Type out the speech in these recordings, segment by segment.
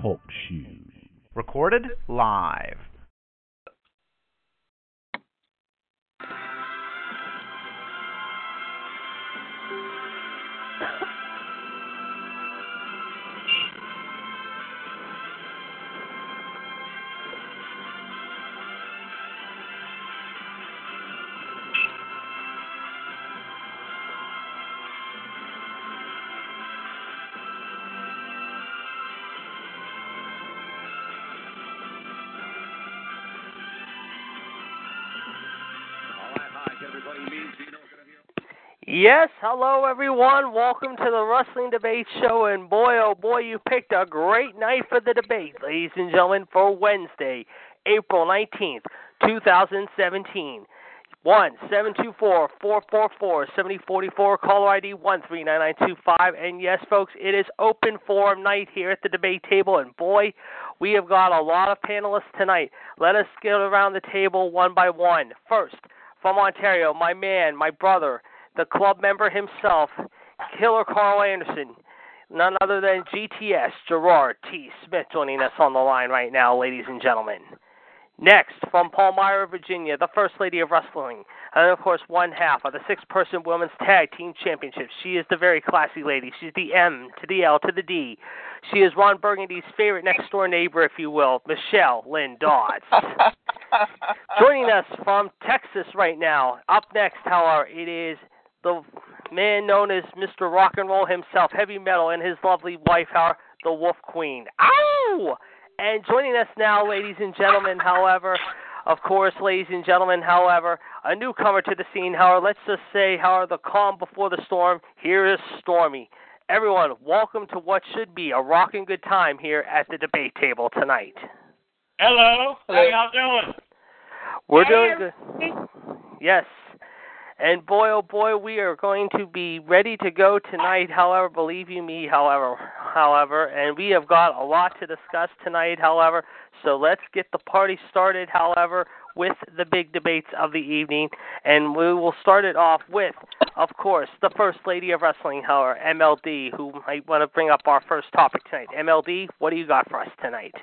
Talk Show. Recorded live. Yes, hello everyone. Welcome to the Wrestling Debate Show. And boy, oh boy, you picked a great night for the debate, ladies and gentlemen, for Wednesday, April 19th, 2017. 1 724 444 7044, caller ID 139925. And yes, folks, it is open forum night here at the debate table. And boy, we have got a lot of panelists tonight. Let us get around the table one by one. First, from Ontario, my man, my brother, the club member himself, Killer Carl Anderson. None other than GTS Gerard T. Smith joining us on the line right now, ladies and gentlemen. Next, from Palmyra, Virginia, the First Lady of Wrestling, and of course, one half of the six person Women's Tag Team Championship. She is the very classy lady. She's the M to the L to the D. She is Ron Burgundy's favorite next door neighbor, if you will, Michelle Lynn Dodds. Joining us from Texas right now. Up next, however, it is the man known as Mr. Rock and Roll himself, heavy metal, and his lovely wife, the Wolf Queen. Ow! And joining us now, ladies and gentlemen, however, of course, ladies and gentlemen, however, a newcomer to the scene, however, let's just say, however, the calm before the storm, here is Stormy. Everyone, welcome to what should be a rocking good time here at the debate table tonight. Hello, how y'all doing? We're doing good. Yes. And boy, oh boy, we are going to be ready to go tonight. However, believe you me, however, however, and we have got a lot to discuss tonight. However, so let's get the party started. However, with the big debates of the evening, and we will start it off with, of course, the first lady of wrestling, however, MLD, who might want to bring up our first topic tonight. MLD, what do you got for us tonight?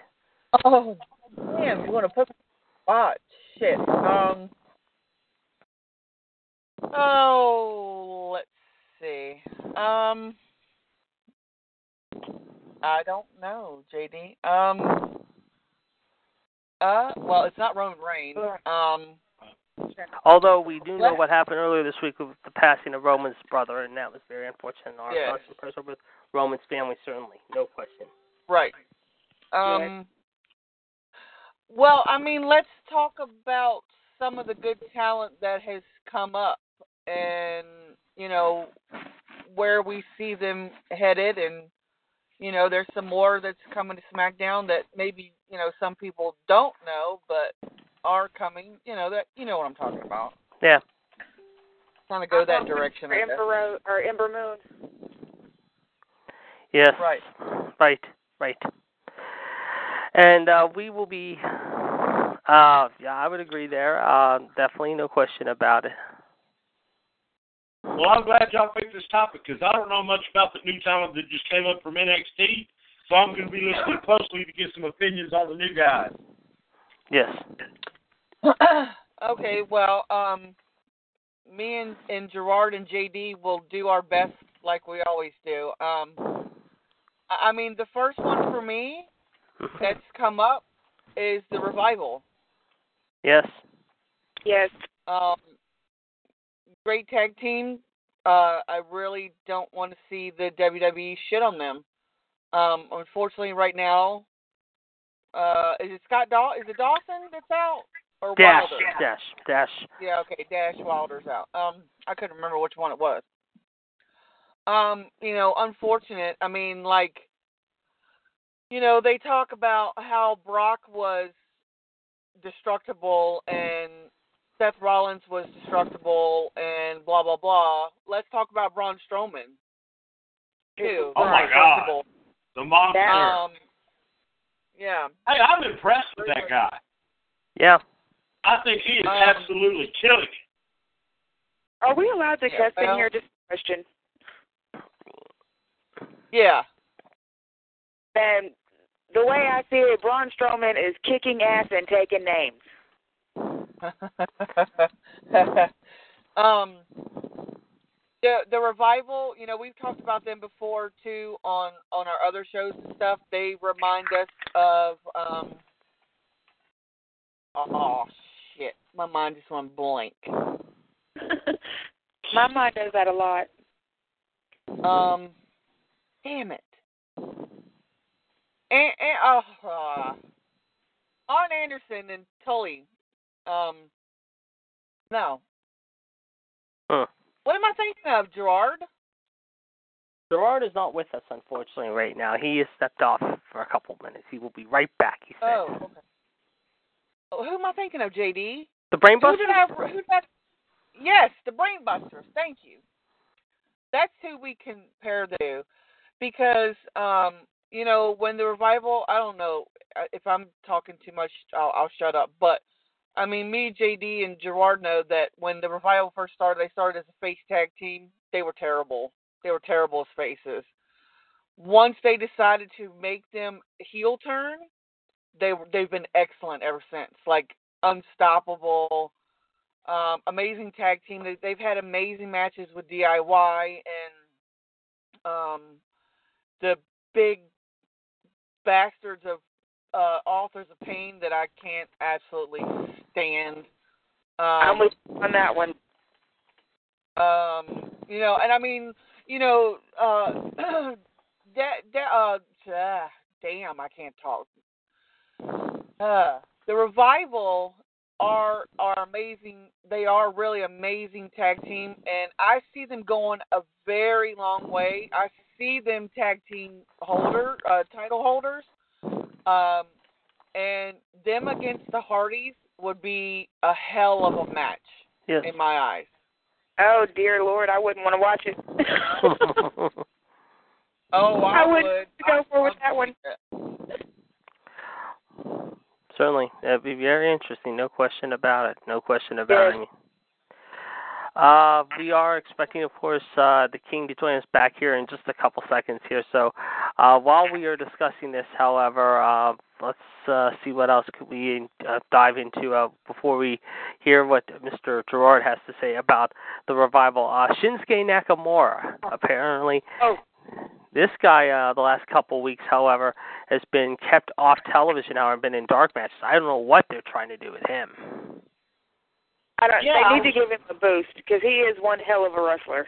Oh, damn! You want to put? Ah, shit. Um. Oh, let's see. Um, I don't know, JD. Um, uh, well, it's not Roman Reigns. Um, Although we do know what happened earlier this week with the passing of Roman's brother, and that was very unfortunate. Our Yes. thoughts and prayers are with Roman's family, certainly, no question. right. Um. Well, I mean, let's talk about some of the good talent that has come up, and you know where we see them headed, and you know there's some more that's coming to SmackDown that maybe you know some people don't know, but are coming. You know that you know what I'm talking about. Yeah. Kind of go that direction. For I. Ember Road or Ember Moon. Yes. Right. Right. Right. And uh, we will be. Uh, yeah, I would agree there. Uh, definitely, no question about it. Well, I'm glad y'all picked this topic because I don't know much about the new talent that just came up from NXT, so I'm going to be listening closely to get some opinions on the new guys. Yes. okay, well, um, me and, and Gerard and JD will do our best like we always do. Um, I I mean, the first one for me that's come up is the revival. Yes. Yes. Um, great tag team. Uh, I really don't want to see the WWE shit on them. Um, unfortunately, right now, uh, is it Scott Daw? Is it Dawson that's out or Dash. Wilder? Dash. Dash. Yeah, okay, Dash Wilder's out. Um, I couldn't remember which one it was. Um, you know, unfortunate. I mean, like, you know, they talk about how Brock was destructible and Seth Rollins was destructible and blah blah blah. Let's talk about Braun Strowman. Too. Oh my God. The monster. Um, yeah. hey, I'm impressed with that guy. Yeah. I think he is Um, absolutely killing it. Are we allowed to Yeah, cuss in here? Just a question. Yeah. And the way I see it, Braun Strowman is kicking ass and taking names. um, the the revival, you know, we've talked about them before too on on our other shows and stuff. They remind us of um. Oh shit! My mind just went blank. My mind does that a lot. Um, damn it. And, and uh, uh, Arn Anderson and Tully. Um, no. Huh. What am I thinking of, Gerard? Gerard is not with us, unfortunately, right now. He has stepped off for a couple of minutes. He will be right back. He said. Oh, okay. Oh, who am I thinking of, JD? The Brainbuster. Who did I? Who did I? Yes, the Brainbusters. Thank you. That's who we compare to, because um, you know when the revival. I don't know uh, if I'm talking too much. I'll, I'll shut up. But I mean, me, JD, and Gerard know that when the revival first started, they started as a face tag team. They were terrible. They were terrible as faces. Once they decided to make them heel turn, they they've been excellent ever since. Like unstoppable, um, amazing tag team. They, they've had amazing matches with DIY and um, the big bastards of uh, authors of pain that I can't absolutely stand. Um, I'm with on that one. um, you know, and I mean, you know, uh, that that uh, ah, damn, I can't talk. Uh, the revival are are amazing. They are really amazing tag team, and I see them going a very long way. I see them tag team holder uh, title holders, um, and them against the Hardys would be a hell of a match Yes. in my eyes. Oh dear Lord, I wouldn't want to watch it. Oh, I, I would would go for with that one. Certainly, that'd be very interesting. No question about it. No question about it. Uh, we are expecting, of course, uh, the King to join us back here in just a couple seconds here. So, uh, while we are discussing this, however, uh, let's uh, see what else could we uh, dive into uh, before we hear what Mr. Gerard has to say about the revival. Uh, Shinsuke Nakamura, apparently, Oh. this guy, uh, the last couple weeks, however, has been kept off television now and been in dark matches. I don't know what they're trying to do with him. I don't. Yeah, they need to give him a boost because he is one hell of a wrestler.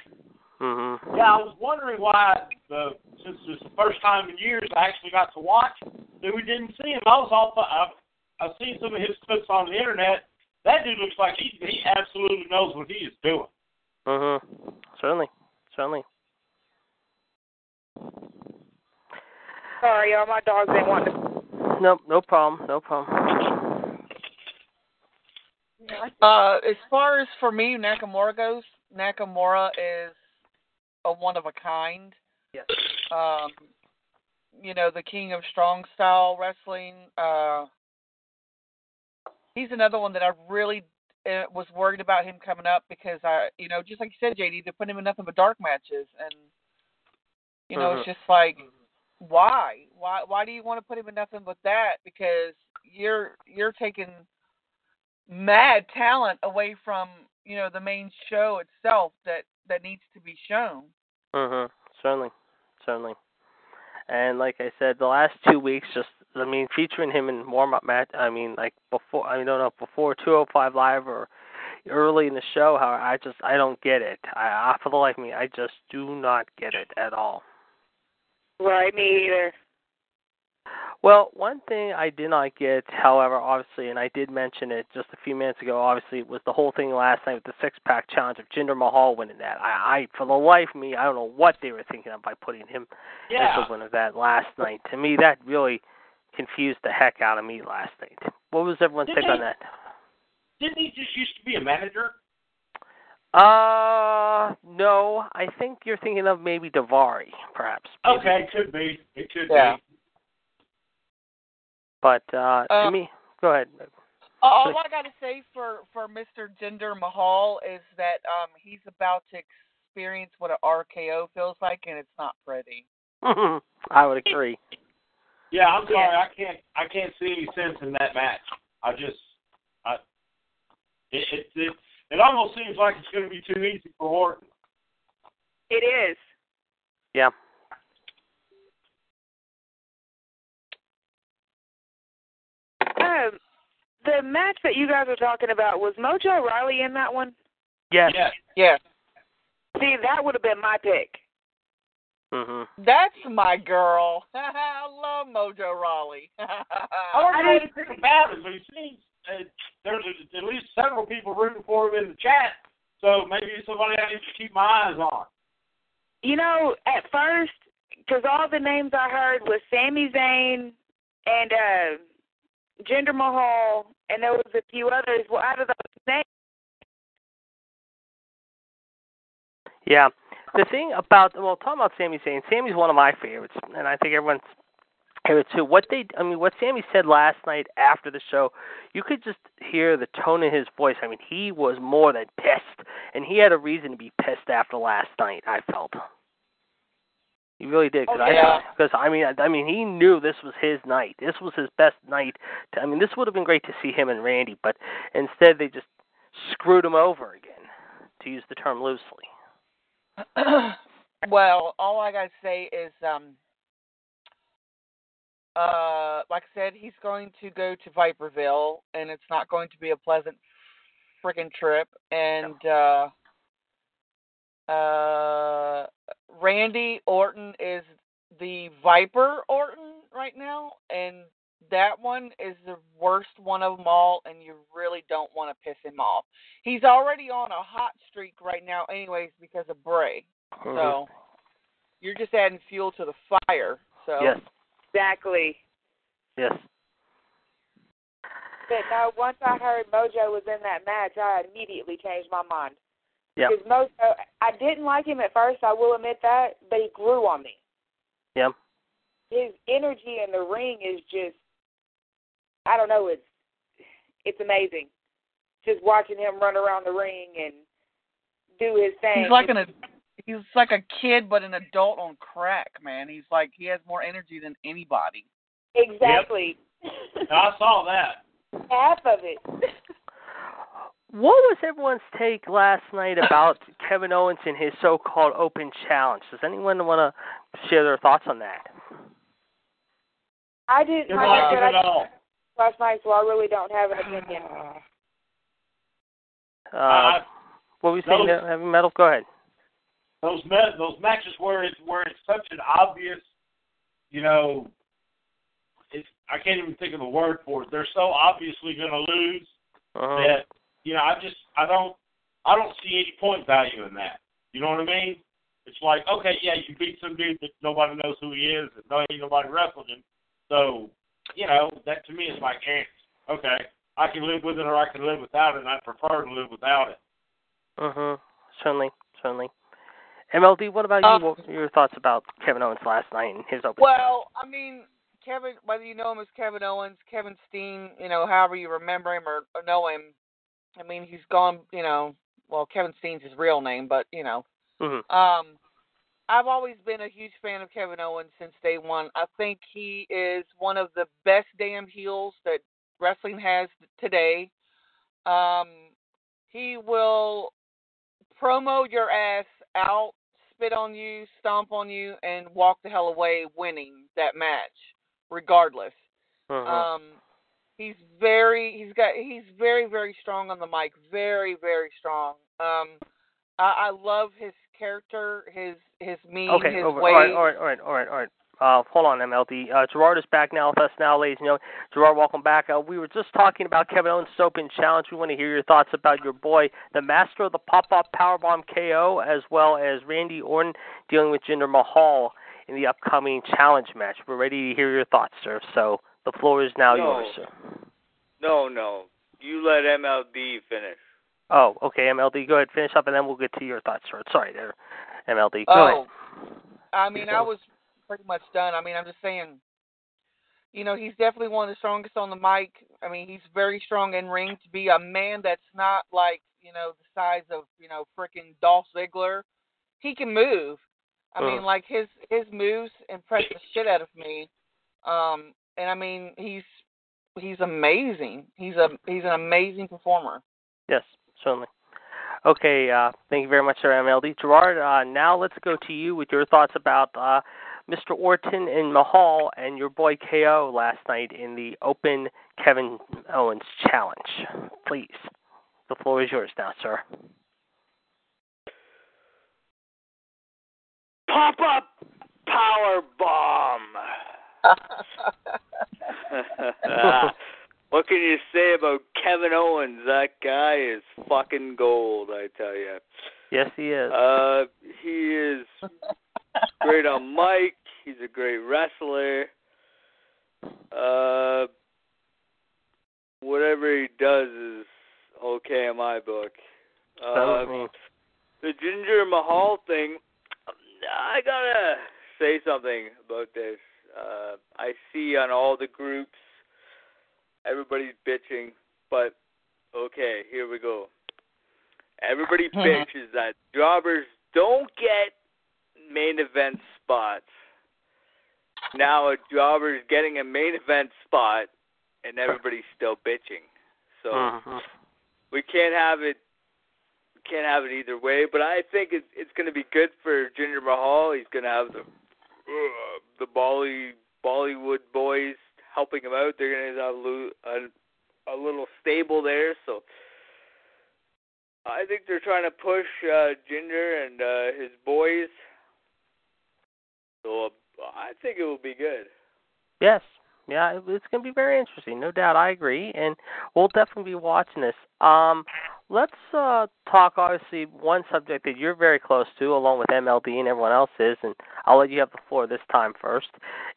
hmm Yeah, I was wondering why, the, since it's the first time in years I actually got to watch, that we didn't see him. I was all, I've, I've seen some of his clips on the internet. That dude looks like he he absolutely knows what he is doing. Mhm. Certainly. Certainly. Sorry, y'all. My dogs didn't want to. No, no problem. No problem. Uh, as far as for me, Nakamura goes, Nakamura is a one of a kind. Yes. Um, you know, the king of strong style wrestling. Uh, he's another one that I really uh, was worried about him coming up because I, you know, just like you said, JD, they put him in nothing but dark matches, and you know, Mhm. it's just like, why, why, why do you want to put him in nothing but that? Because you're you're taking mad talent away from you know the main show itself that that needs to be shown. Mhm. Certainly. Certainly. And like I said, the last two weeks, just I mean, featuring him in warm up match. I mean, like before. I don't know before 205 live or early in the show. How I just I don't get it. I, I for the life of me, I just do not get it at all. Right, me either. Well, one thing I did not get, however, obviously, and I did mention it just a few minutes ago, obviously, was the whole thing last night with the six pack challenge of Jinder Mahal winning that. I, I for the life of me, I don't know what they were thinking of by putting him Yeah. as the winner of that last night. To me, that really confused the heck out of me last night. What was everyone's Did take they- on that? Didn't he just used to be a manager? Uh, no, I think you're thinking of maybe Davari, perhaps. maybe. Okay, it could be. It could Yeah. be. But uh, to Uh, me, go ahead. All I got to say for for Mr. Jinder Mahal is that um he's about to experience what an RKO feels like, and it's not pretty. I would agree. Yeah, I'm sorry. Yeah. I can't. I can't see any sense in that match. I just. I. It it it, it almost seems like it's going to be too easy for Orton. It is. Yeah. Um, the match that you guys were talking about was Mojo Rawley in that one. Yes. Yeah. Yeah. See, that would have been my pick. Mm-hmm. That's my girl. I love Mojo Rawley. I don't know anything about it, but it seems uh, there's a, at least several people rooting for him in the chat. So maybe it's somebody I need to keep my eyes on. You know, at first, because all the names I heard was Sami Zayn and uh, Jinder Mahal, and there was a few others. Well, out of those names, Yeah. The thing about well, talking about Sami Zayn, Sammy's one of my favorites, and I think everyone's favorite too. What they, I mean, what Sammy said last night after the show, you could just hear the tone in his voice. I mean, he was more than pissed, and he had a reason to be pissed after last night. I felt. He really did, because Oh, yeah. I, because I mean, I, I mean, he knew this was his night. This was his best night. To, I mean, this would have been great to see him and Randy, but instead they just screwed him over again, to use the term loosely. well, all I gotta say is, um, uh, like I said, he's going to go to Viperville, and it's not going to be a pleasant freaking trip. And uh, uh, Randy Orton is the Viper Orton right now, and that one is the worst one of them all, and you really don't want to piss him off. He's already on a hot streak right now, anyways, because of Bray. So you're just adding fuel to the fire. So Yes, exactly. yes. But no, once I heard Mojo was in that match, I immediately changed my mind. Yeah. Because Mojo, uh, I didn't like him at first. I will admit that, but he grew on me. Yeah. His energy in the ring is just, I don't know, it's it's amazing. Just watching him run around the ring and do his thing. he's like an he's like a kid but an adult on crack, man. He's like he has more energy than anybody. exactly. And I saw that. Half of it. What was everyone's take last night about Kevin Owens and his so-called open challenge? Does anyone want to share their thoughts on that? I didn't like luck it with but it all. last night, so I really don't have an opinion. Uh, Uh, what were you saying, those- Heavy Metal? Go ahead. those ma- those matches where it's where it's such an obvious, you know, it's I can't even think of the word for it. They're so obviously going to lose Uh-huh. that you know I just I don't I don't see any point value in that. You know what I mean? It's like okay, yeah, you beat some dude that nobody knows who he is and no ain't nobody wrestled him. So you know that to me is like eh, okay, I can live with it or I can live without it, and I prefer to live without it. Uh-huh. Certainly, certainly. MLD, what about Uh, you? What were your thoughts about Kevin Owens last night and his open Well, I mean, Kevin, whether you know him as Kevin Owens, Kevin Steen, you know, however you remember him or, or know him, I mean, he's gone, you know, well, Kevin Steen's his real name, but, you know, Mm-hmm. um, I've always been a huge fan of Kevin Owens since day one. I think he is one of the best damn heels that wrestling has today. Um, he will promo your ass out, spit on you, stomp on you, and walk the hell away winning that match, regardless. Uh-huh. Um, he's very he's got he's very very strong on the mic, very very strong. Um, I, I love his character, his his mean, Okay, his over, way. all right, all right, all right, all right, all right. Uh, hold on, MLD. Uh, Gerard is back now with us now, ladies and gentlemen. Gerard, welcome back. Uh, we were just talking about Kevin Owens' Open Challenge. We want to hear your thoughts about your boy, the master of the pop-up powerbomb KO, as well as Randy Orton dealing with Jinder Mahal in the upcoming challenge match. We're ready to hear your thoughts, sir. So the floor is now No. yours, sir. No, no. You let MLD finish. Oh, okay, MLD. Go ahead, finish up, and then we'll get to your thoughts, sir. Sorry, there, MLD. Go oh, ahead. I mean, I was pretty much done. I mean, I'm just saying, you know, he's definitely one of the strongest on the mic. I mean, he's very strong in ring to be a man that's not like, you know, the size of, you know, freaking Dolph Ziggler. He can move. I mean, Uh. like his his moves impress the shit out of me. Um, and I mean, he's he's amazing. He's a he's an amazing performer. Yes, certainly. Okay, uh, thank you very much, Sir MLD. Gerard, uh, now let's go to you with your thoughts about uh, Mr. Orton and Mahal and your boy KO last night in the Open Kevin Owens Challenge. Please, the floor is yours now, sir. Pop up power bomb. what can you say about Kevin Owens? That guy is fucking gold, I tell you. Yes, he is. Uh, he is great on mic. He's a great wrestler. Uh, whatever he does is okay in my book. Uh, the Jinder Mahal thing, I gotta say something about this. Uh, I see on all the groups, everybody's bitching, but okay, here we go. Everybody bitches that jobbers don't get main event spots. Now a jobber is getting a main event spot, and everybody's still bitching. So Mhm. we can't have it. We can't have it either way. But I think it's it's going to be good for Jinder Mahal. He's going to have the uh, the Bolly Bollywood boys helping him out. They're to have a, a a little stable there. So I think they're trying to push uh, Jinder and uh, his boys. So uh, I think it will be good. Yes. Yeah, it- it's going to be very interesting. No doubt. I agree. And we'll definitely be watching this. Um, let's uh, talk, obviously, one subject that you're very close to, along with MLD and everyone else is, and I'll let you have the floor this time first,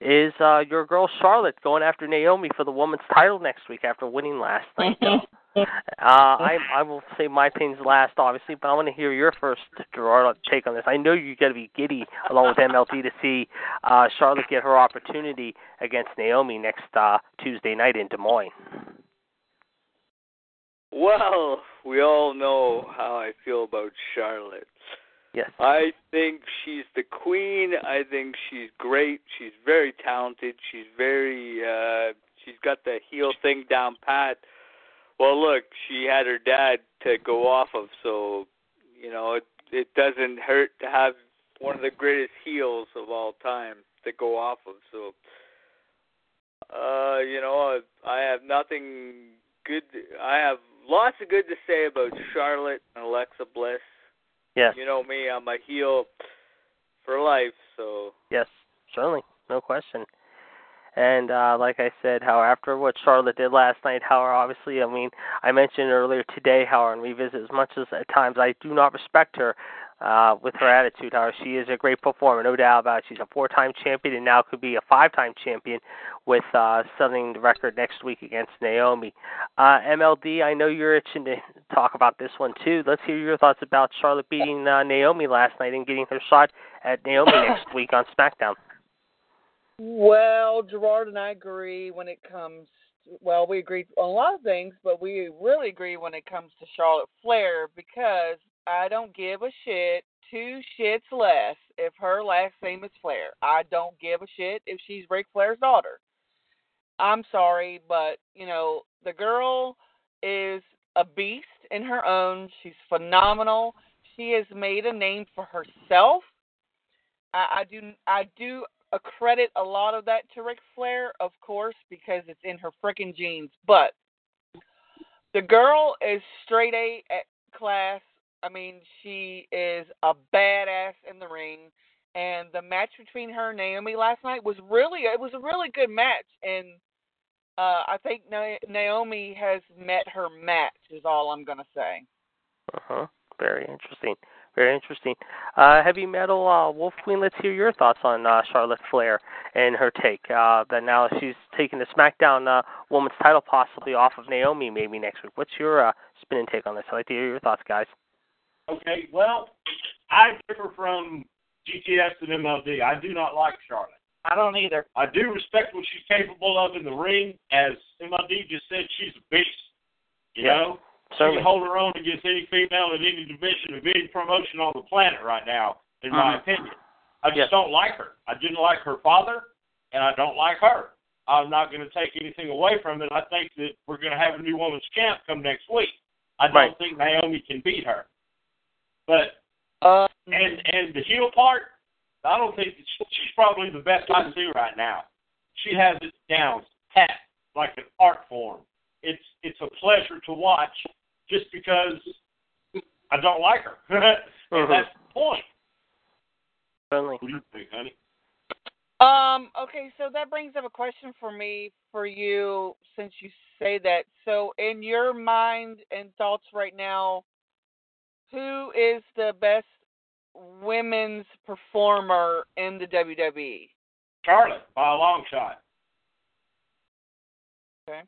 is uh, your girl Charlotte going after Naomi for the women's title next week after winning last night. Uh, I I will say my opinion's last, obviously, but I want to hear your first, Gerard, take on this. I know you got to be giddy along with MLD to see uh, Charlotte get her opportunity against Naomi next uh, Tuesday night in Des Moines. Well, we all know how I feel about Charlotte. Yes. I think she's the queen. I think she's great. She's very talented. She's very uh she's got the heel thing down pat. Well, look, she had her dad to go off of, so you know, it it doesn't hurt to have one of the greatest heels of all time to go off of. So uh, you know, I, I have nothing good I have lots of good to say about Charlotte and Alexa Bliss. Yes. You know me, I'm a heel for life, so Yes, certainly, no question. And uh, like I said, how after what Charlotte did last night, how obviously, I mean, I mentioned earlier today how on revisit, as much as at times I do not respect her uh, with her attitude, how she is a great performer, no doubt about it. She's a four-time champion and now could be a five-time champion with uh, setting the record next week against Naomi. Uh, MLD, I know you're itching to talk about this one too. Let's hear your thoughts about Charlotte beating uh, Naomi last night and getting her shot at Naomi next week on SmackDown. Well, Gerard and I agree when it comes. Well, we agree on a lot of things, but we really agree when it comes to Charlotte Flair because I don't give a shit two shits less if her last name is Flair. I don't give a shit if she's Ric Flair's daughter. I'm sorry, but you know the girl is a beast in her own. She's phenomenal. She has made a name for herself. I, I do I do accredit a lot of that to Ric Flair, of course, because it's in her freaking genes. But the girl is straight A at class. I mean, she is a badass in the ring. And the match between her and Naomi last night was really it was a really good match. And uh, I think Na- Naomi has met her match. Is all I'm gonna say. Uh huh. Very interesting. Very interesting. Uh, heavy metal uh, Wolf Queen. Let's hear your thoughts on uh, Charlotte Flair and her take. Uh, that now she's taking the SmackDown uh, Women's title possibly off of Naomi maybe next week. What's your uh, spin and take on this? I'd like to hear your thoughts, guys. Okay, well, I differ from GTS and MLD. I do not like Charlotte. I don't either. I do respect what she's capable of in the ring. As MLD just said, she's a beast. You Yeah, know, she Certainly. can hold her own against any female in any division of any promotion on the planet right now, in my Mhm. opinion. I just Yes. don't like her. I didn't like her father. and I don't like her. I'm not going to take anything away from it. I think that we're going to have a new women's champ come next week. I don't Right. think Naomi can beat her. But Uh, and and the heel part, I don't think she's probably the best I see right now. She has it down pat like an art form. It's it's a pleasure to watch just because I don't like her. and Mhm. that's the point. Certainly. What do you think, honey? Um, okay, so that brings up a question for me for you since you say that. So in your mind and thoughts right now, who is the best women's performer in the? WWE? Charlotte by a long shot. Okay.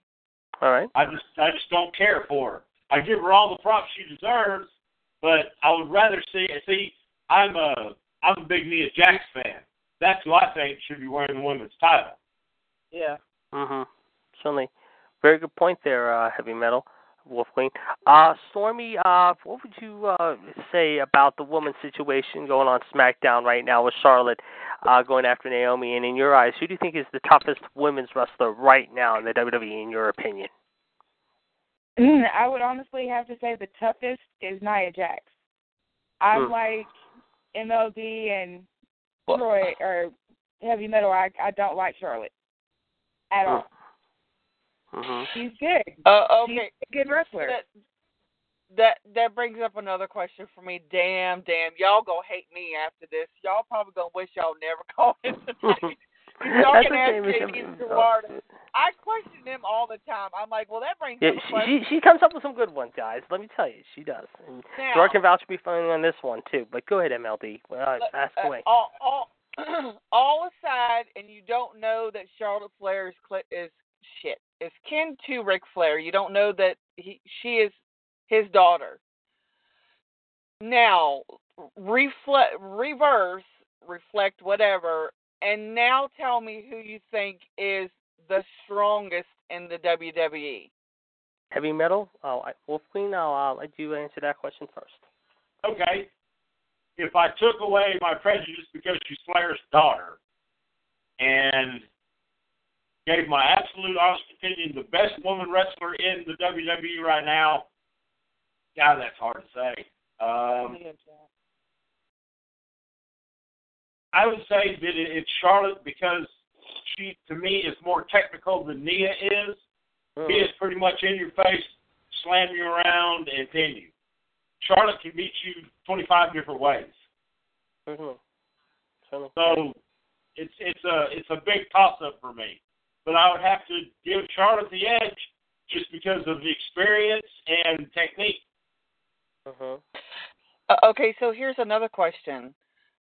All right. I just I just don't care for her. I give her all the props she deserves, but I would rather see see I'm a I'm a big Nia Jax fan. That's who I think should be wearing the women's title. Yeah. Mhm. Certainly. Very good point there, uh, heavy metal. Wolf Queen. Uh, Stormy, uh, what would you uh, say about the woman's situation going on SmackDown right now with Charlotte uh, going after Naomi? And in your eyes, who do you think is the toughest women's wrestler right now in the WWE, in your opinion? Mm, I would honestly have to say the toughest is Nia Jax. I'm Hmm. like MLD and Well- Troy or heavy metal. I I don't like Charlotte at all. hmm She's good. Uh, okay. She's a good wrestler. That that that brings up another question for me. Damn, damn, y'all gonna hate me after this. Y'all probably gonna wish y'all never called in tonight. Y'all That's can okay, ask Miss JD Em- Stewart. I question him all the time. I'm like, well, that brings Yeah, she, she she comes up with some good ones, guys. Let me tell you, she does. And now, can vouch for me on this one too. But go ahead, MLD. Well, Look, ask uh, away. all, all, all aside, and you don't know that Charlotte Flair is cl- is shit. Is kin to Ric Flair. You don't know that he she is his daughter. Now, reflect, reverse, reflect, whatever, and now tell me who you think is the strongest in the. WWE. Heavy metal. Oh, I, Wolf Queen. I'll, I'll let you answer that question first. Okay. If I took away my prejudice because she's Flair's daughter and gave my absolute honest opinion, the best woman wrestler in the WWE right now, God, that's hard to say. Um, I would say that it's Charlotte because she, to me, is more technical than Nia is. Nia is pretty much in your face, slam you around, and pin you. Charlotte can beat you 25 different ways. Certainly. Certainly. So it's it's a it's a big toss up for me. But I would have to give Charlotte the edge just because of the experience and technique. Mhm. Uh, okay, so here's another question.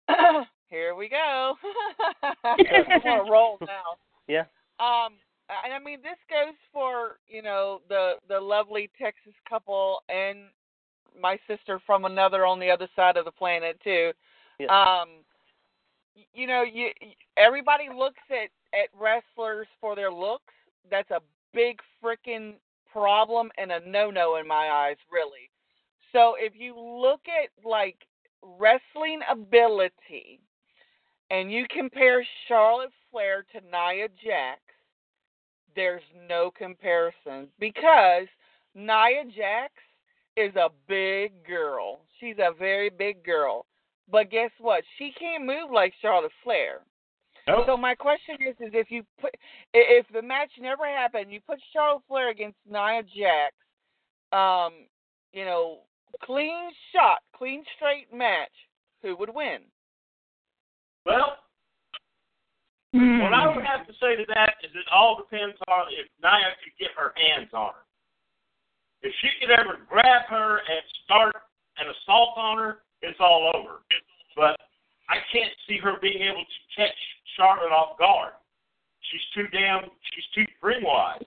Here we go. I'm gonna roll now. Yeah. Um, and I mean this goes for you know the the lovely Texas couple and my sister from another on the other side of the planet too. Yeah. Um, you know, you everybody looks at at wrestlers for their looks. That's a big freaking problem and a no no in my eyes, really. So if you look at like wrestling ability and you compare Charlotte Flair to Nia Jax, there's no comparison because Nia Jax is a big girl. She's a very big girl. But guess what? She can't move like Charlotte Flair. Nope. So my question is, is if you put, if the match never happened, you put Charlotte Flair against Nia Jax, um, you know, clean shot, clean straight match, who would win? Well, Hmm. what I would have to say to that is it all depends on if Nia could get her hands on her. If she could ever grab her and start an assault on her, it's all over. But I can't see her being able to catch Charlotte off guard. She's too damn, she's too ring wise.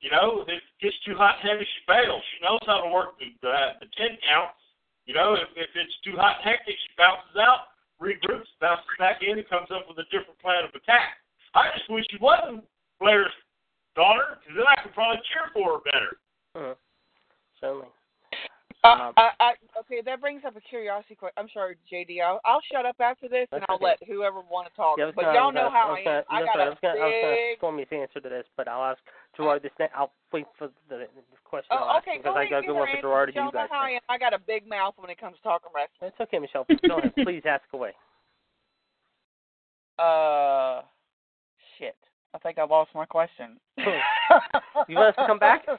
You know, if it gets too hot and heavy, she fails. She knows how to work the, the, the 10 counts. You know, if, if it's too hot and hectic, she bounces out, regroups, bounces back in, and comes up with a different plan of attack. I just wish she wasn't Flair's daughter, because then I could probably cheer for her better. Mhm. Certainly. Uh, I, I, okay, that brings up a curiosity question. I'm sorry, JD. I'll, I'll shut up after this, and I'll okay. let whoever want to talk. Yeah, I was but gonna, y'all I was know gonna, how I I was am. I got I a was gonna, I was gonna big. Stormy's answer to this, but I'll ask Gerard this next. I'll wait for the, the question. Oh, okay, because go I got a good one for Gerard Y'all you know guys. how I am. I got a big mouth when it comes to talking wrestling. It's okay, Michelle. Go ahead. Please ask away. Uh, shit. I think I lost my question. You want us to come back?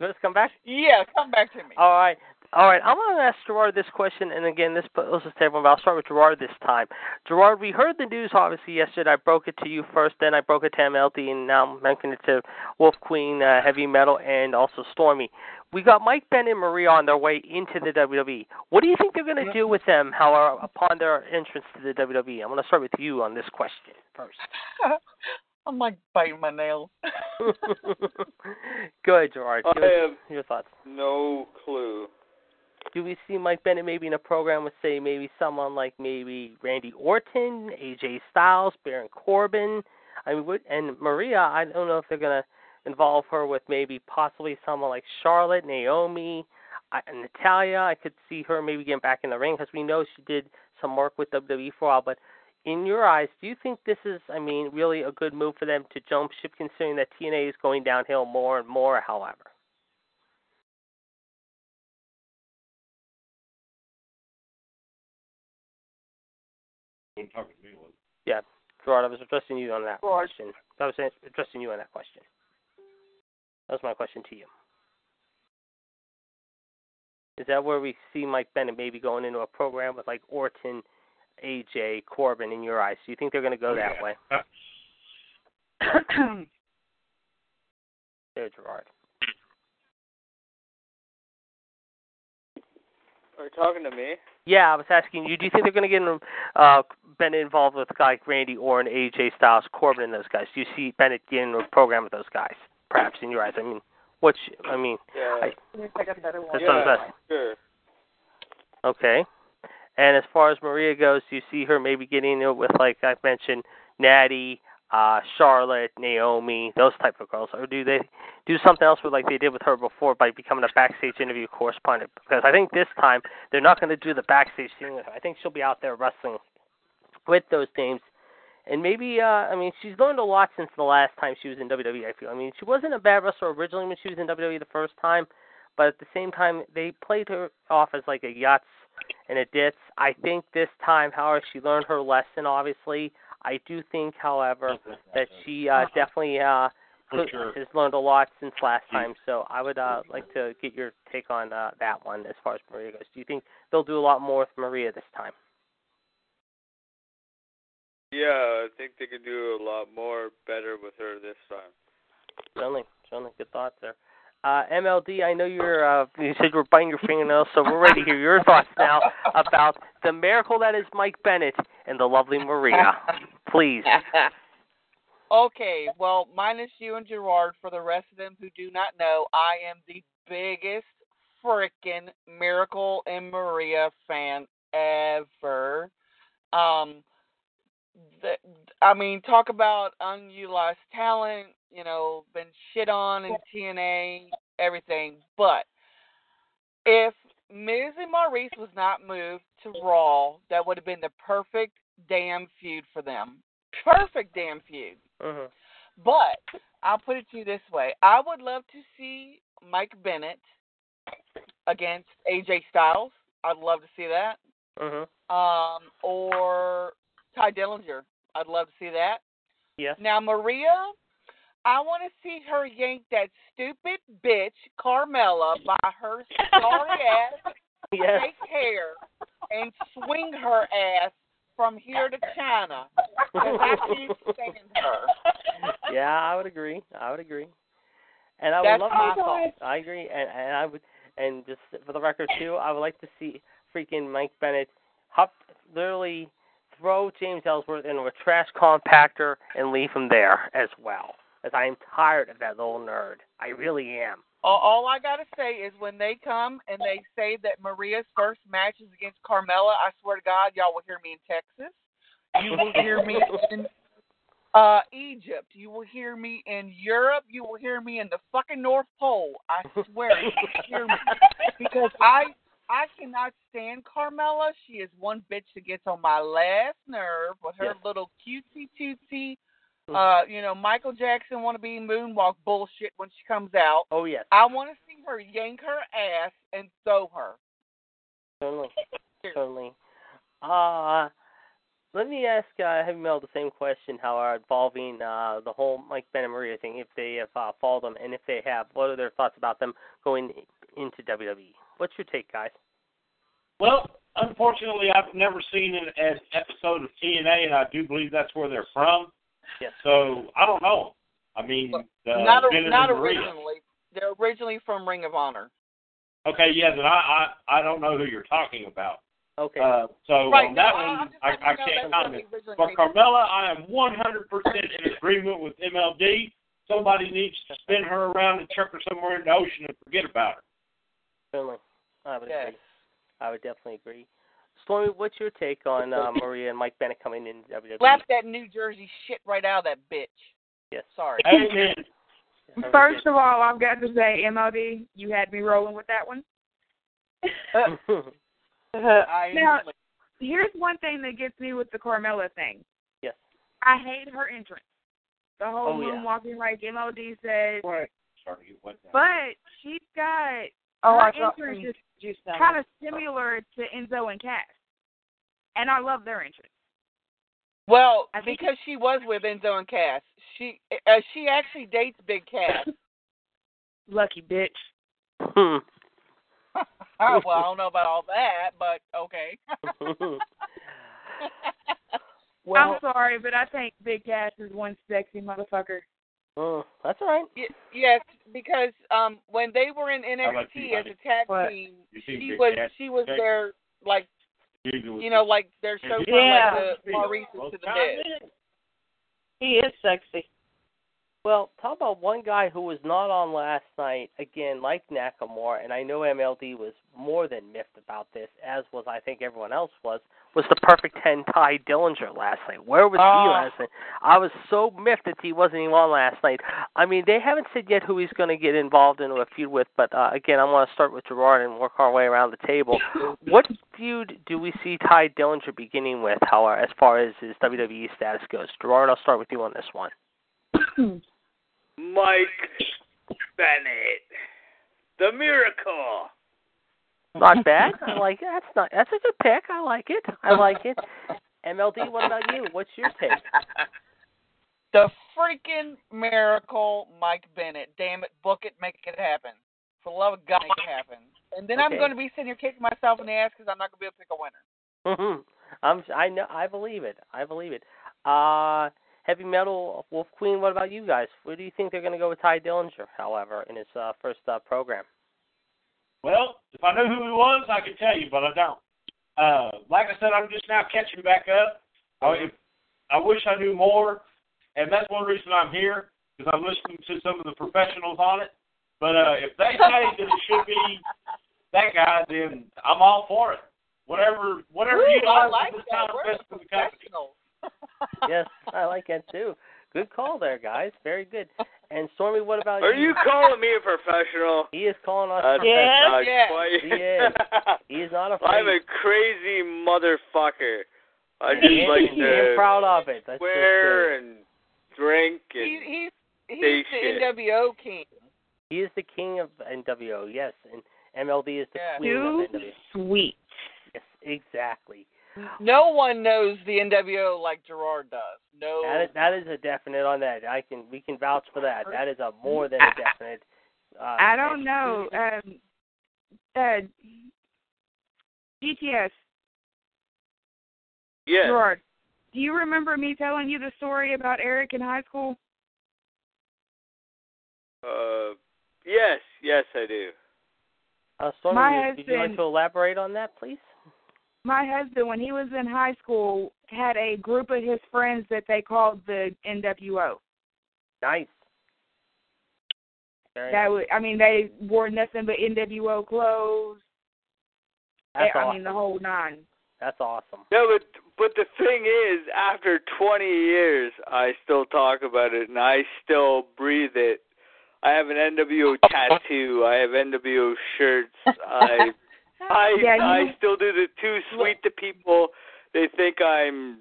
You want us to come back? Yeah, come back to me. All right. All right, I'm going to ask Gerard this question, and again, this goes to everyone, but I'll start with Gerard this time. Gerard, we heard the news obviously yesterday. I broke it to you first, then I broke it to MLD, and now I'm mentioning it to Wolf Queen, uh, Heavy Metal, and also Stormy. We got Mike Ben and Maria on their way into the WWE. What do you think they're going to do with them, however, upon their entrance to the WWE? I'm going to start with you on this question first. I'm like biting my nails. Go ahead, Gerard. I have your thoughts. no clue. Do we see Mike Bennett maybe in a program with, say, maybe someone like maybe Randy Orton, AJ Styles, Baron Corbin? I mean, and Maria, I don't know if they're to involve her with maybe possibly someone like Charlotte, Naomi, I, Natalya. I could see her maybe getting back in the ring because we know she did some work with WWE for a while. But in your eyes, do you think this is, I mean, really a good move for them to jump ship considering that TNA is going downhill more and more, however? Don't talk to me. Lou. Gerard, I was addressing you on that Gerard. question. I was addressing you on that question. That was my question to you. Is that where we see Mike Bennett maybe going into a program with like Orton, AJ, Corbin in your eyes? Do you think they're going to go oh, that way? Uh, there, Gerard. Are you talking to me? Yeah, I was asking you. Do you think they're going to get uh, Bennett involved with guys like Randy Orton, AJ Styles, Corbin, and those guys? Do you see Bennett getting into a program with those guys? Perhaps in your eyes. I mean, what's I mean, Yeah. I- I got a better one. That's yeah, what I was asking. sure. Okay. And as far as Maria goes, do you see her maybe getting into it with, like I mentioned, Natty, uh, Charlotte, Naomi, those type of girls, or do they do something else with like they did with her before by becoming a backstage interview correspondent? Because I think this time they're not going to do the backstage thing with her. I think she'll be out there wrestling with those names. And maybe, uh, I mean, she's learned a lot since the last time she was in WWE. I feel. I mean, she wasn't a bad wrestler originally when she was in WWE the first time, but at the same time, they played her off as like a yachts and a ditz. I think this time, however, she learned her lesson. Obviously, I do think, however, that she uh, definitely uh, For sure. has learned a lot since last time. So I would uh, like to get your take on uh, that one as far as Maria goes. Do you think they'll do a lot more with Maria this time? Yeah, I think they could do a lot more better with her this time. Certainly, certainly, good thoughts there. Uh, MLD, I know you're. Uh, you said you were biting your fingernails, so we're ready to hear your thoughts now about the miracle that is Mike Bennett and the lovely Maria. Please. okay, well, minus you and Gerard, for the rest of them who do not know, I am the biggest frickin' Miracle and Maria fan ever. Um, the, I mean, talk about unutilized talent, you know, been shit on in TNA, everything. But if Miz and Maryse was not moved to Raw, that would have been the perfect damn feud for them. Perfect damn feud. hmm But I'll put it to you this way: I would love to see Mike Bennett against AJ Styles. I'd love to see that. hmm Um, or Tye Dillinger. I'd love to see that. Yes. Now Maria, I want to see her yank that stupid bitch Carmella by her sorry ass Yes. fake hair and swing her ass from here to China. I can't stand her. yeah, I would agree. I would agree. And I would That's love my thought. I agree, and and I would, and just for the record too, I would like to see freaking Mike Bennett hop, literally throw James Ellsworth into a trash compactor and leave him there as well. As I am tired of that little nerd. I really am. All, I gotta say is when they come and they say that Maria's first match is against Carmella, I swear to God, y'all will hear me in Texas. You will hear me in uh Egypt. You will hear me in Europe. You will hear me in the fucking North Pole. I swear you will hear me because I I cannot stand Carmella. She is one bitch that gets on my last nerve with her Yes. little cutesy tootsie, Mhm. Uh, you know, Michael Jackson wanna be moonwalk bullshit when she comes out. Oh yes, I want to see her yank her ass and throw her. certainly, certainly. Uh let me ask uh, Heavy Metal the same question: How are involving uh, the whole Mike Ben and Maria thing? If they have uh, followed them, and if they have, what are their thoughts about them going into WWE? What's your take, guys? Well, unfortunately, I've never seen an, an episode of TNA, and I do believe that's where they're from. Yes. So I don't know. I mean, uh, not Ben and not originally. They're originally from Ring of Honor. Okay, yeah, then I, I I don't know who you're talking about. Okay. Uh, so right. on no, that I- one, I'm I, I can't that's comment. they originally For. Carmella, I am 100% in agreement with MLD. Somebody needs to spin her around and chuck her somewhere in the ocean and forget about her. Certainly, I would Yes. agree. I would definitely agree. Stormy, what's your take on uh, Maria and Mike Bennett coming in WWE? Slap that New Jersey shit right out of that bitch. Yes. Sorry. Amen. First of all, I've got to say, MLD, you had me rolling with that one. Now- Here's one thing that gets me with the Carmella thing. yes. I hate her entrance. The whole Oh, yeah. moonwalking, like MLD said. Right. Sorry, you went. But she's got Oh, her I thought entrance some is juice kind of similar to Enzo and Cass, and I love their entrance. Well, I think- because she was with Enzo and Cass. She uh, she actually dates Big Cass. Lucky bitch. Hmm. oh, well, I don't know about all that, but okay. well, I'm sorry, but I think Big Cass is one sexy motherfucker. Uh, that's all right. Y- yes, because um when they were in How you, NXT as a tag What? team, she was Cass? she was Okay. their like You you know like their showtime Yeah. like the Maryse to the Miz. He is sexy. Well, talk about one guy who was not on last night, again, like Nakamura, and I know MLD was more than miffed about this, as was I think everyone else was, was the perfect 10 Tye Dillinger last night. Where was Oh. he last night? I was so miffed that he wasn't even on last night. I mean, they haven't said yet who he's going to get involved into a feud with, but uh, again, I want to start with Gerard and work our way around the table. what feud do we see Tye Dillinger beginning with, however, as far as his WWE status goes? Gerard, I'll start with you on this one. Mike Bennett, the miracle. Not bad. I like it. That's not. That's a good pick. I like it. I like it. MLD, what about you? What's your take? The freaking miracle, Mike Bennett. Damn it, book it, make it happen. For the love of God, make it happen. And then I'm going to be sitting here kicking myself in the ass because I'm not going to be able to pick a winner. hmm I'm. I know. I believe it. I believe it. Uh, heavy metal Wolf Queen. What about you guys? Where do you think they're going to go with Tye Dillinger? However, in his uh, first uh, program. Well, if I knew who he was, I could tell you, but I don't. Uh, like I said, I'm just now catching back up. I, if, I wish I knew more, and that's one reason I'm here because I'm listening to some of the professionals on it. But uh, if they say that it should be that guy, then I'm all for it. Whatever, whatever Ooh, you like, I like, like this that. time We're best for the company. professionals. Yes, I like that too. Good call there, guys. Very good. And Stormy, what about you? Are you calling me a professional? He is calling us. That's Yes, not yes. quite- He is. He is not afraid. I'm a crazy motherfucker. I just He- like he to ain't proud of it. That's swear it. and drink and He, he's he's Say the shit. NWO king. He is the king of NWO, yes, and MLD is the Yeah. queen Too of NWO. sweet. Yes, exactly. No one knows the NWO like Gerard does. No. That is, that is a definite on that. I can we can vouch for that. That is a more than a definite. Uh, I don't know. Um, uh, GTS, yeah. Gerard, do you remember me telling you the story about Eric in high school? Uh, yes, yes, I do. Uh, Stormy, My would- would you like to elaborate on that, please? My husband, when he was in high school, had a group of his friends that they called the NWO. Nice. Very That nice. was, I mean, they wore nothing but NWO clothes. That's eh, I awesome. mean, the whole nine. That's awesome. No, but but the thing is, after 20 years, I still talk about it and I still breathe it. I have an NWO tattoo. I have NWO shirts. I I Yeah, you- I still do the too sweet to people. They think I'm.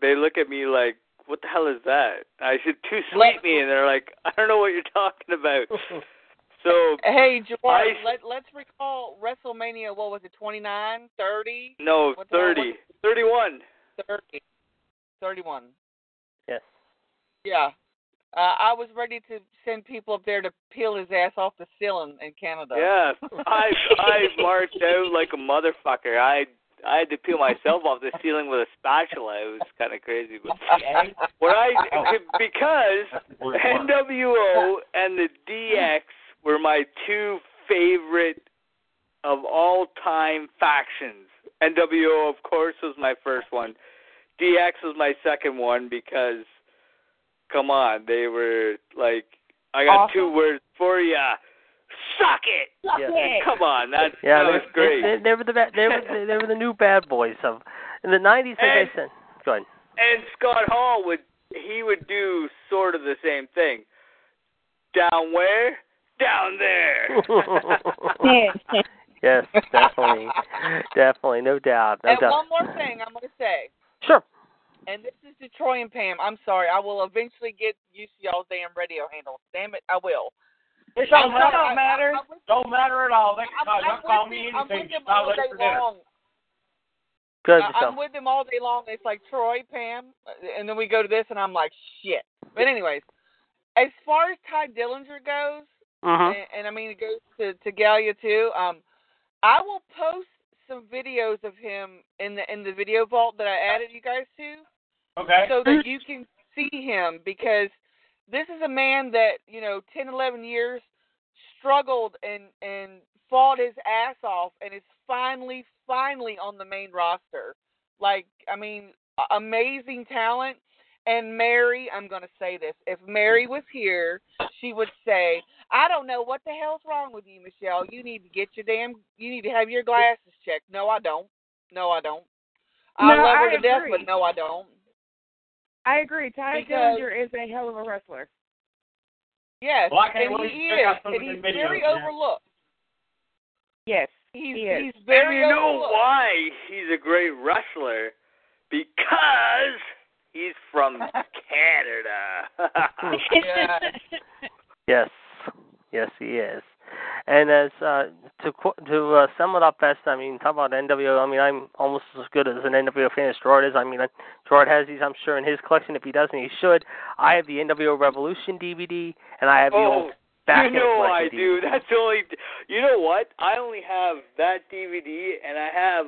They look at me like, "What the hell is that?" I said, "Too sweet me," and they're like, "I don't know what you're talking about." So Hey, Gerard, I- let, let's recall WrestleMania, what was it, 29, 30? no, What the hell was thirty, thirty-one. 30, 31. Yes. Yeah. Uh, I was ready to send people up there to peel his ass off the ceiling in Canada. Yeah, I I marched out like a motherfucker. I I had to peel myself off the ceiling with a spatula. It was kind of crazy, but what I because NWO and the DX were my two favorite of all time factions. NWO, of course, was my first one. DX was my second one because, come on, they were like, I got Awesome. two words for ya. Suck it. Yeah. Come on, that, Yeah, that was great. They, they were the ba- they were the, they were the new bad boys of in the '90s. Like And- I said, go ahead. and Scott Hall would he would do sort of the same thing. Down where? Down there. yes, definitely, definitely, no doubt, no and doubt. one more thing I'm going to say, Sure. And this is to Troy and Pam. I'm sorry. I will eventually get used to y'all's damn radio handles. Damn it, I will. It don't I'm matter. I- matter. I- I'm Don't matter at all. They can I'm, call, I'm call with me them, I'm anything. with them all day long. Good, I, I'm with them all day long. It's like Troy, Pam, and then we go to this, and I'm like, shit. But anyways, as far as Tye Dillinger goes, Mhm. and, and I mean it goes to to Galia too. Um, I will post some videos of him in the in the video vault that I added you guys to, Okay. so that you can see him because this is a man that you know 10, 11 years struggled and and fought his ass off and is finally finally on the main roster. Like I mean, amazing talent. And Mary, I'm going to say this. If Mary was here, she would say, I don't know what the hell's wrong with you, Michelle. You need to get your damn, you need to have your glasses checked. No, I don't. No, I don't. I No, love her I to death, but no, I don't. I agree. Tye Because- Dillinger is a hell of a wrestler. Yes, Well, and he is, and he's videos, very yeah. overlooked. Yes. He's He is. he's and very you know overlooked. why he's a great wrestler? Because he's from Canada. Yeah. Yes, yes, he is. And as uh, to to uh, sum it up best, I mean, talk about NWO. I mean, I'm almost as good as an NWO fan as Gerard is. I mean, Gerard has these, I'm sure, in his collection. If he doesn't, he should. I have the NWO Revolution DVD, and I have the oh, old back you know I collection do. That's only. You know what? I only have that DVD, and I have.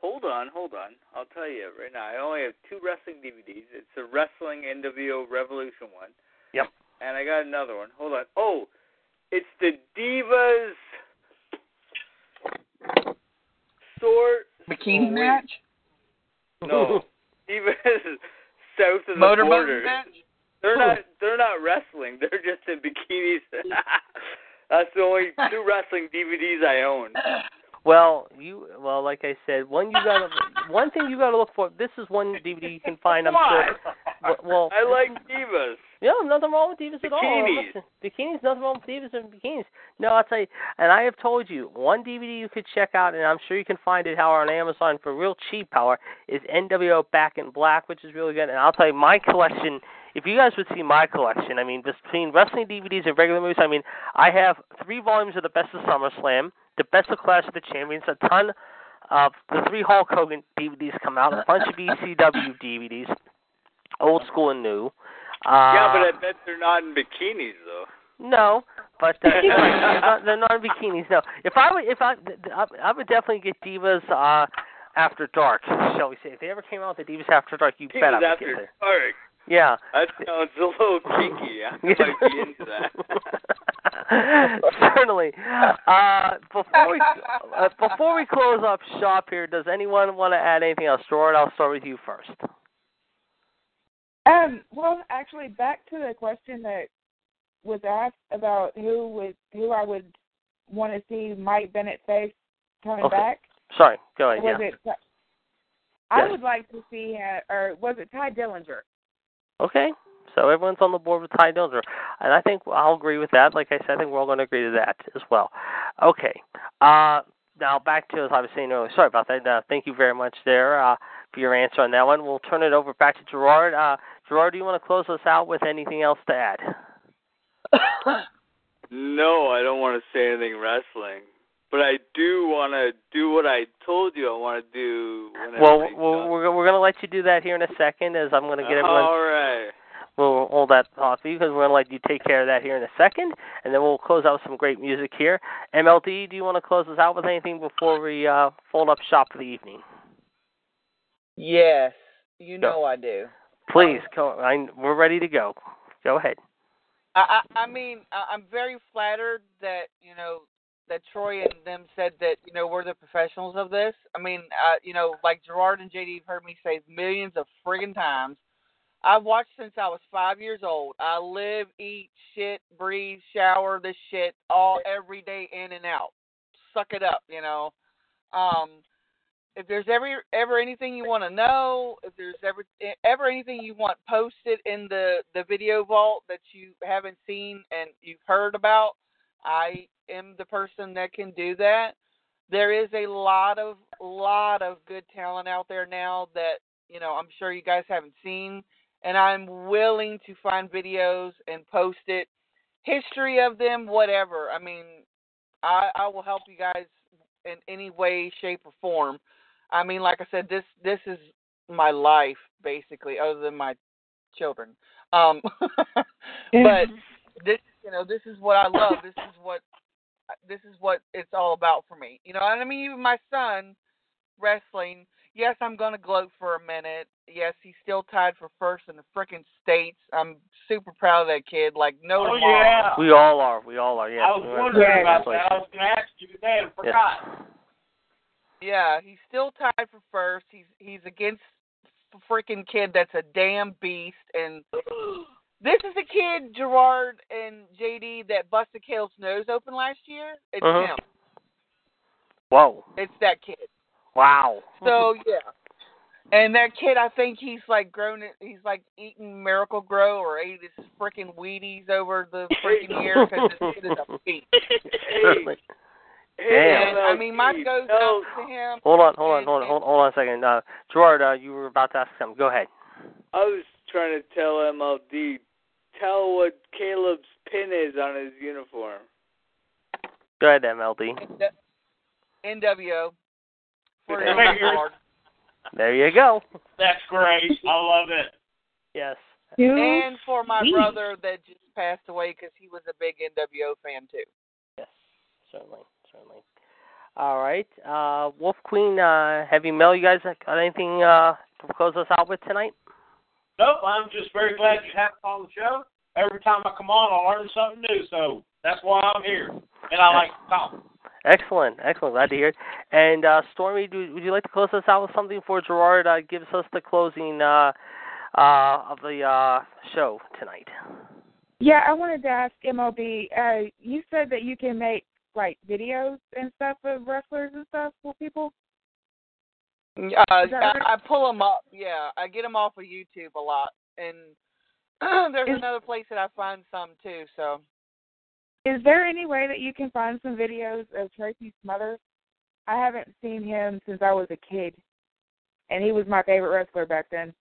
Hold on, hold on. I'll tell you right now. I only have two wrestling DVDs. It's a wrestling NWO Revolution one. Yep. And I got another one. Hold on. Oh, it's the Divas. Sort. Bikini oh, match? No. Divas south of the Motorboat border. They're oh. not. They're not wrestling. They're just in bikinis. That's the only two wrestling DVDs I own. Well, you well, like I said, one you got one thing you got to look for. This is one DVD you can find. I'm sure. Well, I like divas. Yeah, nothing wrong with divas at all. Bikinis. Listen, bikinis, nothing wrong with divas and bikinis. No, I'll tell you, and I have told you, one DVD you could check out, and I'm sure you can find it, however, on Amazon for real cheap, however, is NWO Back in Black, which is really good. And I'll tell you, my collection, if you guys would see my collection, I mean, between wrestling DVDs and regular movies, I mean, I have three volumes of the Best of SummerSlam, the Best of Clash of the Champions, a ton of the three Hulk Hogan DVDs come out, a bunch of ECW DVDs, old school and new. Uh, yeah, but I bet they're not in bikinis though. no, but uh, they're, not, they're not in bikinis. No, if I would, if I, I, would definitely get Divas uh, After Dark, shall we say? If they ever came out with the Divas After Dark, you bet I would after get there. dark. Yeah. That sounds a little kinky. I might be into that. Certainly. Uh, before we uh, before we close up shop here, does anyone want to add anything else? Jordan, I'll start with you first. Um, well, actually, back to the question that was asked about who would who I would want to see Mike Bennett face coming Okay. back. Sorry, go ahead. Was yeah. it? I Yes. would like to see, uh, or was it Tye Dillinger? Okay. So everyone's on the board with Tye Dillinger. And I think I'll agree with that. Like I said, I think we're all going to agree to that as well. Okay. Uh, now back to as I was saying earlier. Sorry about that. Uh, thank you very much there uh, for your answer on that one. We'll turn it over back to Gerard. Uh, Gerard, do you want to close us out with anything else to add? No, I don't want to say anything wrestling, but I do want to do what I told you I want to do. When Well, we're we're, we're going to let you do that here in a second, as I'm going to get everyone. All right. We'll hold that thought for you because we're going to let you take care of that here in a second, and then we'll close out with some great music here. MLD, do you want to close us out with anything before we uh, fold up shop for the evening? Yes, you know I do. Please, go. I, we're ready to go. Go ahead. I, I I mean I'm very flattered that you know that Troy and them said that you know we're the professionals of this. I mean uh, you know like Gerard and JD have heard me say millions of friggin' times. I've watched since I was five years old. I live, eat, shit, breathe, shower this shit all every day in and out. Suck it up, you know. Um, if there's ever ever anything you want to know, if there's ever ever anything you want posted in the the video vault that you haven't seen and you've heard about, I am the person that can do that. There is a lot of lot of good talent out there now that you know I'm sure you guys haven't seen, and I'm willing to find videos and post it, history of them, whatever. I mean, I I will help you guys in any way, shape, or form. I mean, like I said, this this is my life basically, other than my children. Um, but this, you know, this is what I love. This is what this is what it's all about for me. You know, and I mean, even my son wrestling. Yes, I'm gonna gloat for a minute. Yes, he's still tied for first in the frickin' states. I'm super proud of that kid. Like no Oh tomorrow. yeah. We all are. We all are. Yeah. I was wondering Yeah. about that. I was going to ask you today and Yes. forgot. Yeah, he's still tied for first. He's he's against a freaking kid that's a damn beast, and this is the kid Gerard and JD that busted Kale's nose open last year. It's Mhm. him. Whoa. It's that kid. Wow. So yeah, and that kid, I think he's like grown. it- He's like eating Miracle Grow or ate his freaking Wheaties over the freaking year because this kid is a beast. Certainly. Hey, And I mean, my MLT, goes tell- out to him. Hold on, hold on, hold on, and- hold, hold on a second. Uh, Gerard, uh, you were about to ask something. Go ahead. I was trying to tell MLD, tell what Caleb's pin is on his uniform. Go ahead, MLD. NWO. For Good the figure. Lord. There you go. That's great. I love it. Yes. And for my Sweet. brother that just passed away because he was a big NWO fan too. Yes. Certainly. Certainly. All right. Uh, Wolf Queen, uh, Heavy Mel, you guys got anything uh, to close us out with tonight? Nope, I'm just very glad you have us on the show. Every time I come on, I learn something new, so that's why I'm here. And I like to talk. Excellent, excellent. Glad to hear it. And uh, Stormy, do, would you like to close us out with something for Gerard uh, gives us the closing uh, uh, of the uh, show tonight? Yeah, I wanted to ask MLD. Uh, you said that you can make like videos and stuff of wrestlers and stuff for people. Uh, I, right? I pull them up. Yeah, I get them off of YouTube a lot, and there's Is- another place that I find some too. So Is there any way that you can find some videos of Tracy Smothers? I haven't seen him since I was a kid, and he was my favorite wrestler back then.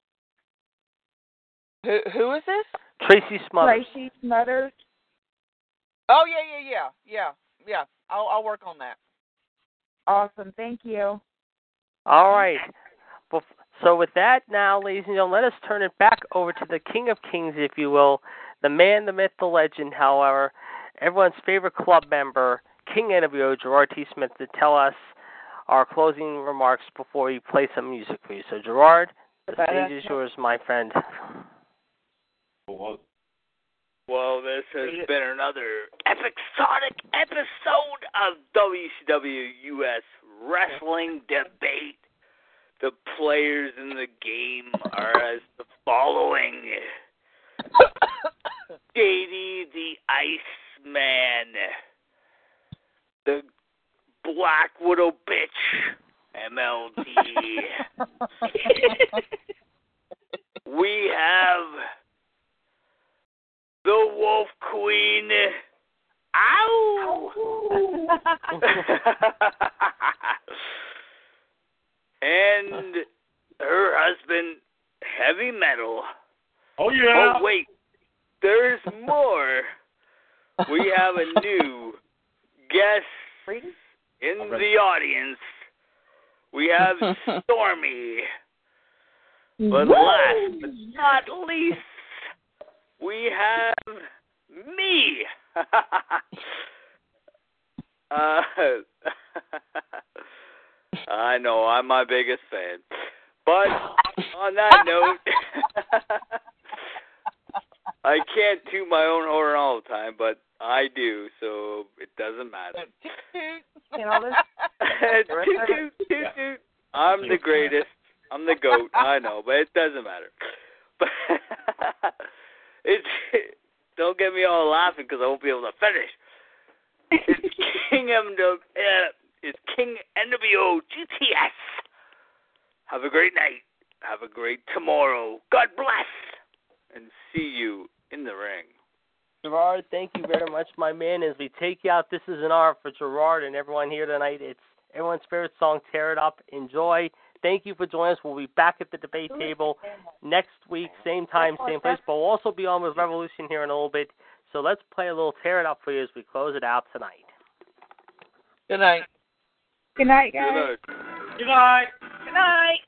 who who is this? Tracy Smothers. Tracy Smothers. Oh yeah yeah yeah yeah yeah. I'll I'll work on that. Awesome. Thank you. All right. So with that, now, ladies and gentlemen, let us turn it back over to the King of Kings, if you will, the man, the myth, the legend. However, everyone's favorite club member, King NWO, Gerard T. Smith, to tell us our closing remarks before we play some music for you. So, Gerard, the stage is yours, my friend. Well, Well, this has been another episodic episode of WCW US Wrestling Debate. The players in the game are as the following JD the Iceman, the Black Widow bitch, MLD. we have the Wolf Queen. Ow! and her husband, heavy metal. Oh yeah. Oh wait, there's more. We have a new guest in the audience. We have Stormy. But last but not least, we have me. uh, I know I'm my biggest fan. But on that note, I can't toot my own horn all the time, but I do, so it doesn't matter. You know this? toot, toot, toot, toot. I'm the greatest. I'm the goat. I know, but it doesn't matter. But it's don't get me all laughing because I won't be able to finish. It's King M. Uh, it's King NWO GTS. Have a great night. Have a great tomorrow. God bless, and see you in the ring. Gerard, thank you very much, my man. As we take you out, this is an honor for Gerard and everyone here tonight. It's everyone's favorite song, Tear It Up. Enjoy. Thank you for joining us. We'll be back at the debate table next week, same time, same place. But we'll also be on with Revolution here in a little bit. So let's play a little Tear It Up for you as we close it out tonight. Good night. Good night, Good guys. night. Good night. Good night.